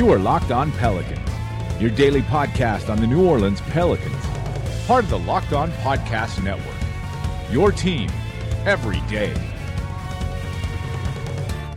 You are Locked On Pelicans, your daily podcast on the New Orleans Pelicans, part of the Locked On Podcast Network. Your team every day.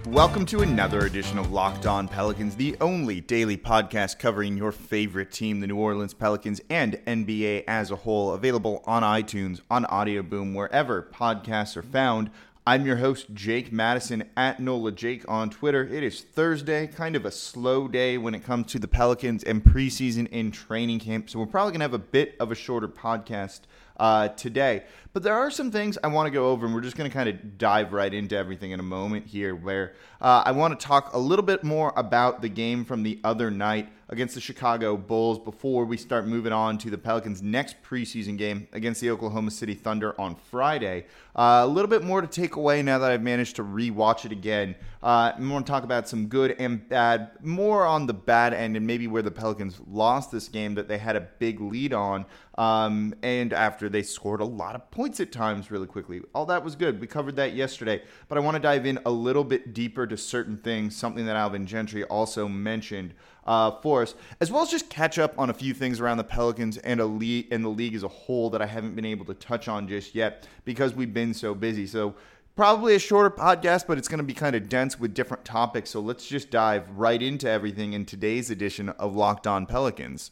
Welcome to another edition of Locked On Pelicans, the only daily podcast covering your favorite team, the New Orleans Pelicans, and NBA as a whole. Available on iTunes, on Audio Boom, wherever podcasts are found. I'm your host, Jake Madison, at NOLA Jake on Twitter. It is Thursday, kind of a slow day when it comes to the Pelicans and preseason in training camp. So we're probably going to have a bit of a shorter podcast uh, today. But there are some things I want to go over, and we're just going to kind of dive right into everything in a moment here, where uh, I want to talk a little bit more about the game from the other night against the Chicago Bulls before we start moving on to the Pelicans' next preseason game against the Oklahoma City Thunder on Friday. Uh, a little bit more to take away now that I've managed to rewatch it again. Uh, I want to talk about some good and bad, more on the bad end, and maybe where the Pelicans lost this game that they had a big lead on, um, and after they scored a lot of points at times really quickly. All that was good. We covered that yesterday, but I want to dive in a little bit deeper to certain things, something that Alvin Gentry also mentioned uh, for us, as well as just catch up on a few things around the Pelicans and league and the league as a whole that I haven't been able to touch on just yet because we've been so busy. So probably a shorter podcast, but it's going to be kind of dense with different topics. So let's just dive right into everything in today's edition of Locked On Pelicans.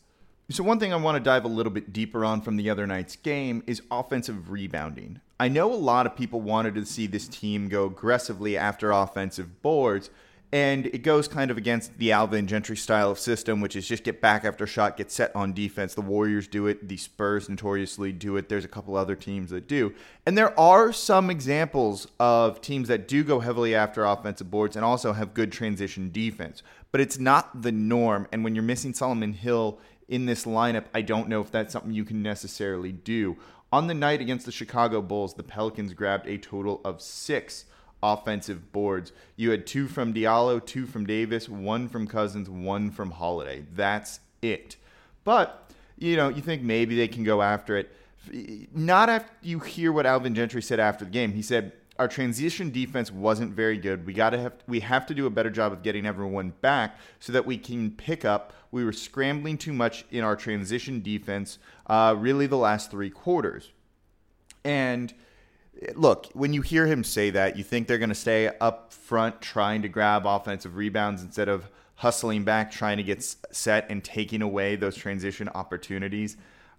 So, one thing I want to dive a little bit deeper on from the other night's game is offensive rebounding. I know a lot of people wanted to see this team go aggressively after offensive boards, and it goes kind of against the Alvin Gentry style of system, which is just get back after shot, get set on defense. The Warriors do it, the Spurs notoriously do it. There's a couple other teams that do. And there are some examples of teams that do go heavily after offensive boards and also have good transition defense. But it's not the norm. And when you're missing Solomon Hill in this lineup, I don't know if that's something you can necessarily do. On the night against the Chicago Bulls, the Pelicans grabbed a total of six offensive boards. You had two from Diallo, two from Davis, one from Cousins, one from Holiday. That's it. But, you know, you think maybe they can go after it. Not after you hear what Alvin Gentry said after the game. He said, our transition defense wasn't very good. We got to have we have to do a better job of getting everyone back so that we can pick up. We were scrambling too much in our transition defense, uh, really the last three quarters. And look, when you hear him say that, you think they're going to stay up front trying to grab offensive rebounds instead of hustling back, trying to get set and taking away those transition opportunities.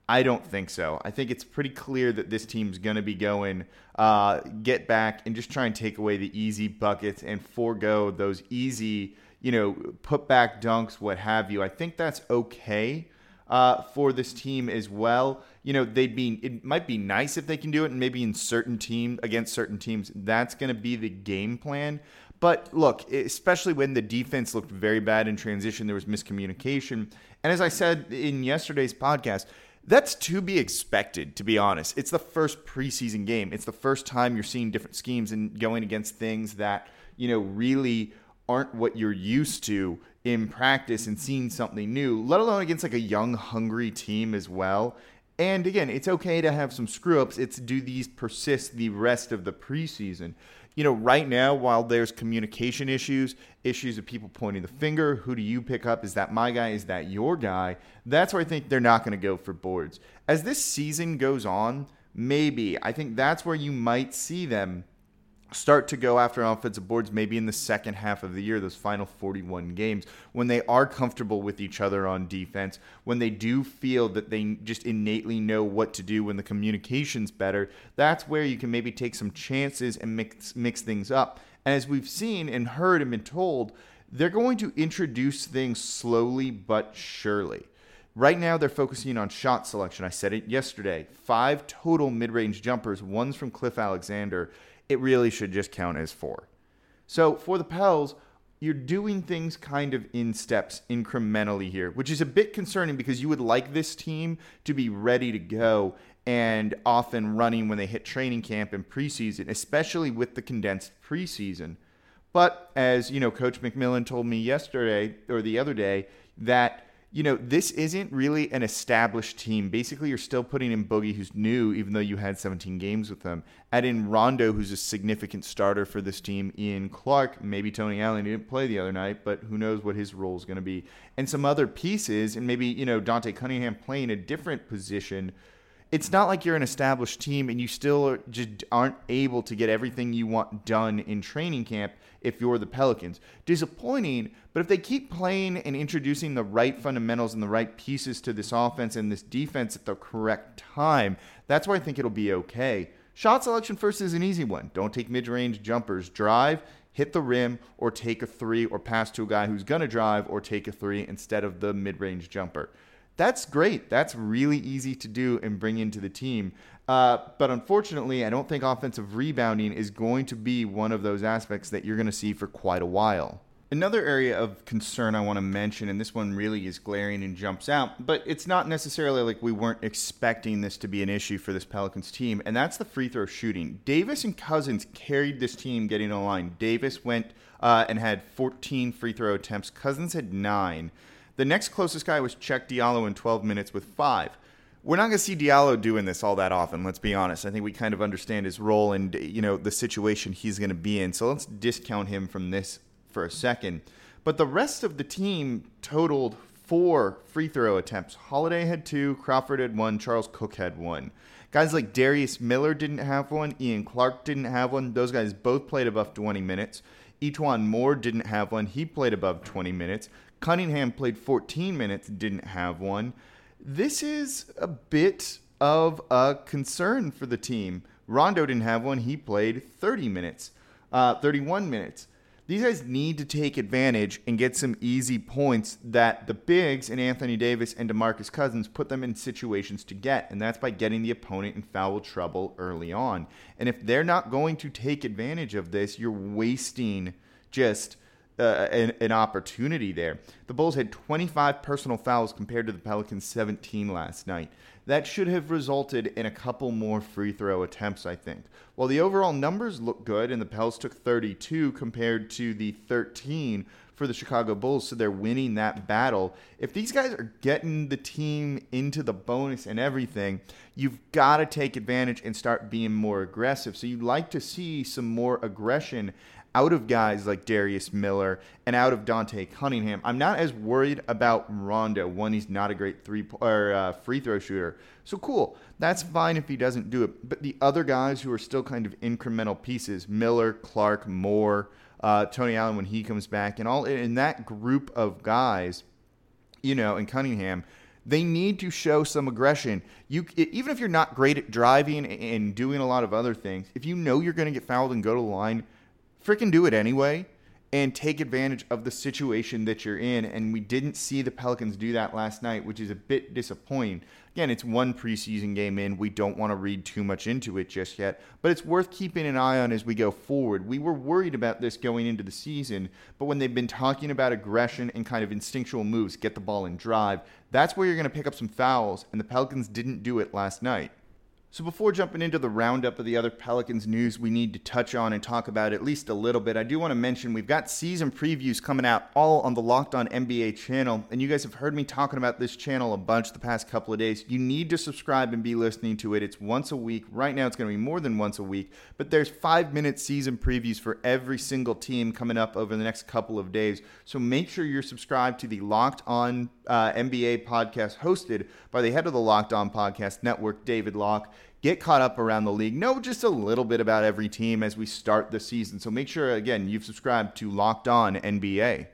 I don't think so. I think it's pretty clear that this team's going to be going uh, get back and just try and take away the easy buckets and forego those easy, you know, put back dunks, what have you. I think that's okay uh, for this team as well. You know, they'd be it might be nice if they can do it, and maybe in certain team against certain teams, that's going to be the game plan. But look, especially when the defense looked very bad in transition, there was miscommunication. And as I said in yesterday's podcast, that's to be expected, to be honest. It's the first preseason game. It's the first time you're seeing different schemes and going against things that, you know, really aren't what you're used to in practice and seeing something new, let alone against like a young, hungry team as well. And again, it's okay to have some screw ups. It's do these persist the rest of the preseason? you know, right now, while there's communication issues, issues of people pointing the finger, who do you pick up? Is that my guy? Is that your guy? That's where I think they're not going to go for boards. As this season goes on, maybe. I think that's where you might see them start to go after offensive boards maybe in the second half of the year, those final 41 games, when they are comfortable with each other on defense, when they do feel that they just innately know what to do when the communication's better, that's where you can maybe take some chances and mix, mix things up. As we've seen and heard and been told, they're going to introduce things slowly but surely. Right now, they're focusing on shot selection. I said it yesterday. Five total mid range jumpers, one's from Cliff Alexander it really should just count as four. So for the Pels, you're doing things kind of in steps incrementally here, which is a bit concerning because you would like this team to be ready to go and off and running when they hit training camp and preseason, especially with the condensed preseason. But as you know, Coach McMillan told me yesterday or the other day that you know, this isn't really an established team. Basically, you're still putting in Boogie, who's new, even though you had 17 games with them. Add in Rondo, who's a significant starter for this team. Ian Clark, maybe Tony Allen. He didn't play the other night, but who knows what his role is going to be. And some other pieces, and maybe, you know, Dante Cunningham playing a different position it's not like you're an established team and you still just aren't able to get everything you want done in training camp if you're the Pelicans. Disappointing, but if they keep playing and introducing the right fundamentals and the right pieces to this offense and this defense at the correct time, that's where I think it'll be okay. Shot selection first is an easy one. Don't take mid range jumpers. Drive, hit the rim, or take a three, or pass to a guy who's going to drive, or take a three instead of the mid range jumper. That's great. That's really easy to do and bring into the team. Uh, but unfortunately, I don't think offensive rebounding is going to be one of those aspects that you're going to see for quite a while. Another area of concern I want to mention, and this one really is glaring and jumps out, but it's not necessarily like we weren't expecting this to be an issue for this Pelicans team, and that's the free throw shooting. Davis and Cousins carried this team getting a line. Davis went uh, and had 14 free throw attempts, Cousins had nine. The next closest guy was Cheick Diallo in 12 minutes with five. We're not going to see Diallo doing this all that often. Let's be honest. I think we kind of understand his role and you know the situation he's going to be in. So let's discount him from this for a second. But the rest of the team totaled four free throw attempts. Holiday had two, Crawford had one, Charles Cooke had one. Guys like Darius Miller didn't have one, Ian Clark didn't have one. Those guys both played above 20 minutes. E'Twaun Moore didn't have one. He played above 20 minutes. Cunningham played 14 minutes, didn't have one. This is a bit of a concern for the team. Rondo didn't have one. He played 30 minutes, uh, 31 minutes. These guys need to take advantage and get some easy points that the bigs and Anthony Davis and DeMarcus Cousins put them in situations to get, and that's by getting the opponent in foul trouble early on. And if they're not going to take advantage of this, you're wasting just uh, an, an, opportunity there. The Bulls had 25 personal fouls compared to the Pelicans' 17 last night. That should have resulted in a couple more free throw attempts, I think. While the overall numbers look good, and the Pels took 32 compared to the 13 for the Chicago Bulls, so they're winning that battle. If these guys are getting the team into the bonus and everything, you've got to take advantage and start being more aggressive. So you'd like to see some more aggression out of guys like Darius Miller and out of Dante Cunningham. I'm not as worried about Rondo. One, he's not a great three or uh, free throw shooter. So cool. That's fine if he doesn't do it. But the other guys who are still kind of incremental pieces, Miller, Clark, Moore, uh, Tony Allen when he comes back, and all in that group of guys, you know, and Cunningham, they need to show some aggression. You even if you're not great at driving and doing a lot of other things, if you know you're going to get fouled and go to the line, freaking do it anyway and take advantage of the situation that you're in. And we didn't see the Pelicans do that last night, which is a bit disappointing. Again, it's one preseason game in. We don't want to read too much into it just yet, but it's worth keeping an eye on as we go forward. We were worried about this going into the season, but when they've been talking about aggression and kind of instinctual moves, get the ball and drive, that's where you're going to pick up some fouls, and the Pelicans didn't do it last night. So, before jumping into the roundup of the other Pelicans news we need to touch on and talk about at least a little bit, I do want to mention we've got season previews coming out all on the Locked On NBA channel. And you guys have heard me talking about this channel a bunch the past couple of days. You need to subscribe and be listening to it. It's once a week. Right now, it's going to be more than once a week, but there's five minute season previews for every single team coming up over the next couple of days. So, make sure you're subscribed to the Locked On uh, NBA podcast hosted by the head of the Locked On Podcast Network, David Locke get caught up around the league. Know just a little bit about every team as we start the season. So make sure, again, you've subscribed to Locked On NBA.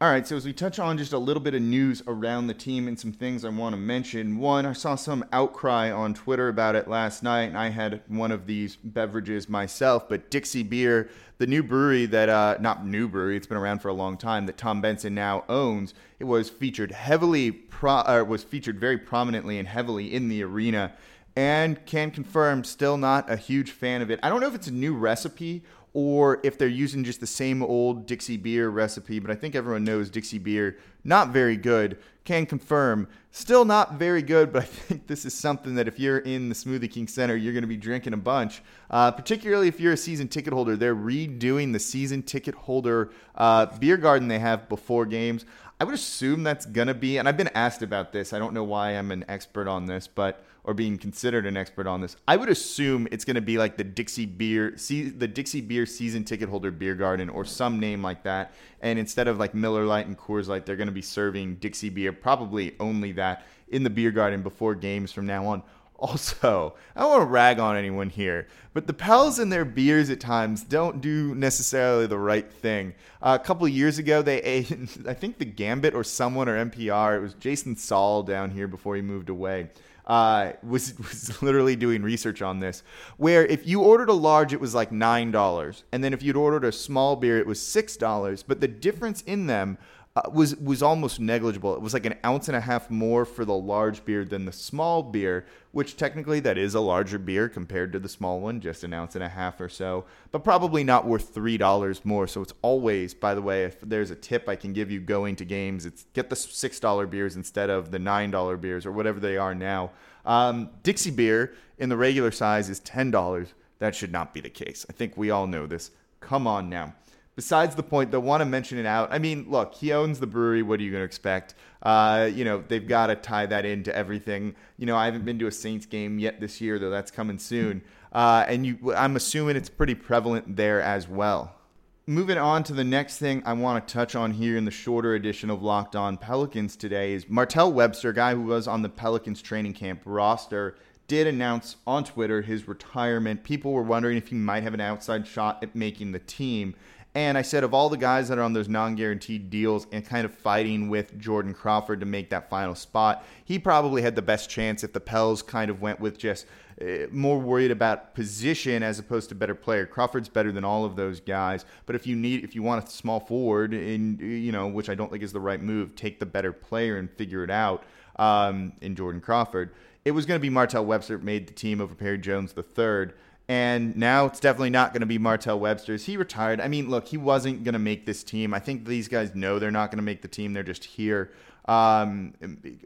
All right, so as we touch on just a little bit of news around the team and some things I want to mention. One, I saw some outcry on Twitter about it last night, and I had one of these beverages myself. But Dixie Beer, the new brewery that, uh, not new brewery, it's been around for a long time, that Tom Benson now owns, it was featured heavily, pro- was featured very prominently and heavily in the arena and can confirm still not a huge fan of it. I don't know if it's a new recipe or if they're using just the same old Dixie beer recipe, but I think everyone knows Dixie beer, not very good. Can confirm, still not very good, but I think this is something that if you're in the Smoothie King Center, you're going to be drinking a bunch. Uh, particularly if you're a season ticket holder, they're redoing the season ticket holder uh, beer garden they have before games. I would assume that's gonna be, and I've been asked about this. I don't know why I'm an expert on this, but or being considered an expert on this. I would assume it's gonna be like the Dixie Beer, the Dixie Beer season ticket holder beer garden or some name like that. And instead of like Miller Lite and Coors Light, they're gonna be serving Dixie Beer, probably only that in the beer garden before games from now on. Also, I don't want to rag on anyone here, but the Pels and their beers at times don't do necessarily the right thing. Uh, a couple years ago, they ate, I think the Gambit or someone or NPR, it was Jason Saul down here before he moved away. Uh, was was literally doing research on this, where if you ordered a large, it was like nine dollars, and then if you'd ordered a small beer, it was six dollars. But the difference in them uh, was was almost negligible. It was like an ounce and a half more for the large beer than the small beer, which technically that is a larger beer compared to the small one, just an ounce and a half or so, but probably not worth three dollars more. So it's always, by the way, if there's a tip I can give you going to games, it's get the six dollar beers instead of the nine dollar beers or whatever they are now. Um, Dixie beer in the regular size is ten dollars. That should not be the case. I think we all know this. Come on now besides the point, they'll want to mention it out. I mean, look, he owns the brewery. What are you going to expect? Uh, you know, they've got to tie that into everything. You know, I haven't been to a Saints game yet this year, though that's coming soon. Uh, and you, I'm assuming it's pretty prevalent there as well. Moving on to the next thing I want to touch on here in the shorter edition of Locked On Pelicans today is Martell Webster, guy who was on the Pelicans training camp roster, did announce on Twitter his retirement. People were wondering if he might have an outside shot at making the team. And I said, of all the guys that are on those non guaranteed deals and kind of fighting with Jordan Crawford to make that final spot, he probably had the best chance if the Pels kind of went with just uh, more worried about position as opposed to better player. Crawford's better than all of those guys, but if you need, if you want a small forward, in you know, which I don't think is the right move, take the better player and figure it out um, in Jordan Crawford. It was going to be Martell Webster made the team over Perry Jones the third. And now it's definitely not going to be Martell Webster's. He retired. I mean, look, he wasn't going to make this team. I think these guys know they're not going to make the team. They're just here, um,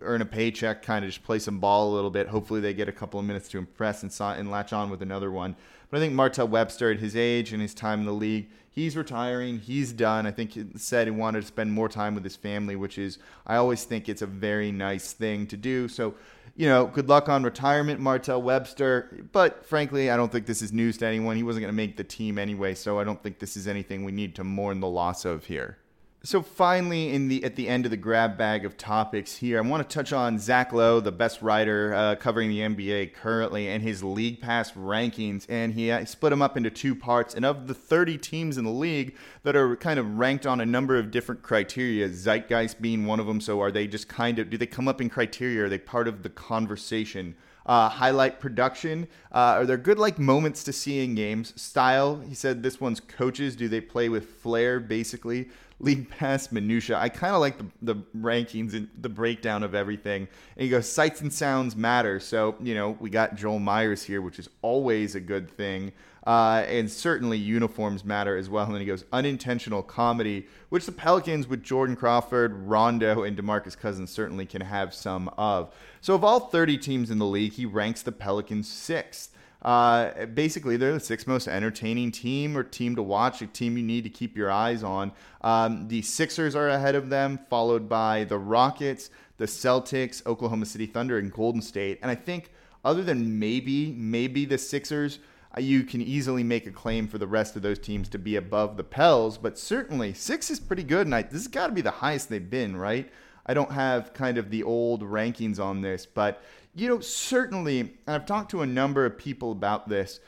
earn a paycheck, kind of just play some ball a little bit. Hopefully, they get a couple of minutes to impress and, and latch on with another one. But I think Martell Webster, at his age and his time in the league, he's retiring. He's done. I think he said he wanted to spend more time with his family, which is, I always think it's a very nice thing to do. So you know, good luck on retirement, Martell Webster. But frankly, I don't think this is news to anyone. He wasn't going to make the team anyway, so I don't think this is anything we need to mourn the loss of here. So finally, in the at the end of the grab bag of topics here, I want to touch on Zach Lowe, the best writer uh, covering the NBA currently, and his league pass rankings. And he uh, split them up into two parts. And of the 30 teams in the league that are kind of ranked on a number of different criteria, Zeitgeist being one of them. So are they just kind of do they come up in criteria? Are they part of the conversation? Uh, highlight production. Uh, are there good like moments to see in games? Style. He said this one's coaches. Do they play with flair? Basically, league pass minutia. I kind of like the, the rankings and the breakdown of everything. And he goes, sights and sounds matter. So, you know, we got Joel Meyers here, which is always a good thing. Uh, and certainly uniforms matter as well. And then he goes, unintentional comedy, which the Pelicans with Jordan Crawford, Rondo, and Demarcus Cousins certainly can have some of. So, of all 30 teams in the league, he ranks the Pelicans sixth. Uh, basically, they're the sixth most entertaining team or team to watch, a team you need to keep your eyes on. Um, the Sixers are ahead of them, followed by the Rockets, the Celtics, Oklahoma City Thunder, and Golden State. And I think, other than maybe, maybe the Sixers, uh, you can easily make a claim for the rest of those teams to be above the Pels, but certainly six is pretty good, and I, this has got to be the highest they've been, right? I don't have kind of the old rankings on this, but you know, certainly, and I've talked to a number of people about this.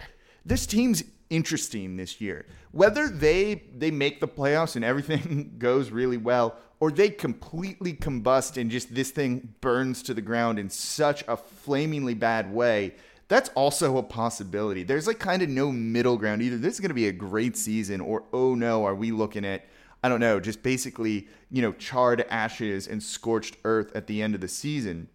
This team's interesting this year. Whether they they make the playoffs and everything goes really well, or they completely combust and just this thing burns to the ground in such a flamingly bad way. That's also a possibility. There's like kind of no middle ground. Either this is going to be a great season, or oh no, are we looking at I don't know, just basically, you know, charred ashes and scorched earth at the end of the season.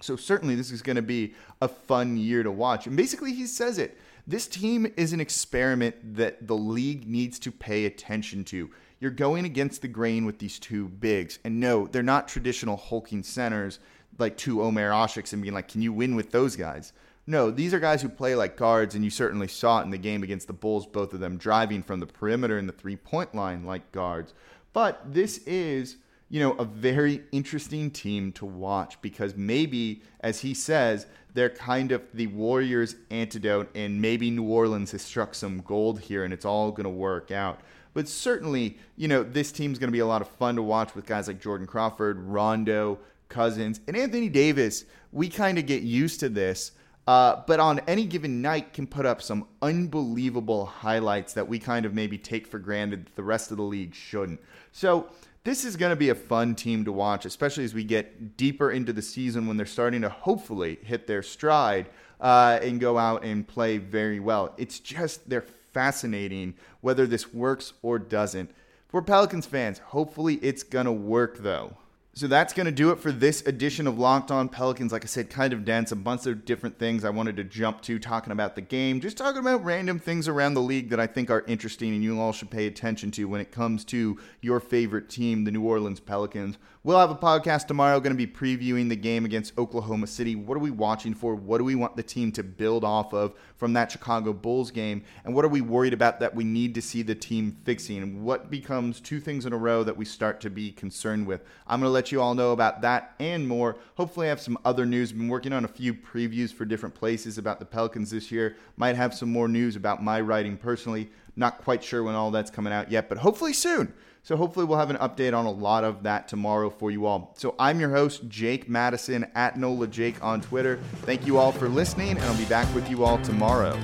So certainly this is going to be a fun year to watch. And basically he says it. This team is an experiment that the league needs to pay attention to. You're going against the grain with these two bigs. And no, they're not traditional hulking centers like two Omer Asiks and being like, can you win with those guys? No, these are guys who play like guards, and you certainly saw it in the game against the Bulls, both of them driving from the perimeter and the three point line like guards. But this is you know, a very interesting team to watch because maybe, as he says, they're kind of the Warriors' antidote, and maybe New Orleans has struck some gold here and it's all going to work out. But certainly, you know, this team's going to be a lot of fun to watch with guys like Jordan Crawford, Rondo, Cousins, and Anthony Davis. We kind of get used to this. Uh, but on any given night can put up some unbelievable highlights that we kind of maybe take for granted that the rest of the league shouldn't. So this is going to be a fun team to watch, especially as we get deeper into the season when they're starting to hopefully hit their stride uh, and go out and play very well. It's just they're fascinating whether this works or doesn't. For Pelicans fans, hopefully it's going to work though. So that's going to do it for this edition of Locked On Pelicans. Like I said, kind of dense, a bunch of different things I wanted to jump to, talking about the game, just talking about random things around the league that I think are interesting and you all should pay attention to when it comes to your favorite team, the New Orleans Pelicans. We'll have a podcast tomorrow going to be previewing the game against Oklahoma City. What are we watching for? What do we want the team to build off of from that Chicago Bulls game? And what are we worried about that we need to see the team fixing? What becomes two things in a row that we start to be concerned with? I'm going to let you all know about that and more. Hopefully, I have some other news. I've been working on a few previews for different places about the Pelicans this year. Might have some more news about my writing personally. Not quite sure when all that's coming out yet, but hopefully soon. So hopefully we'll have an update on a lot of that tomorrow for you all. So I'm your host, Jake Madison at NOLA Jake on Twitter. Thank you all for listening, and I'll be back with you all tomorrow.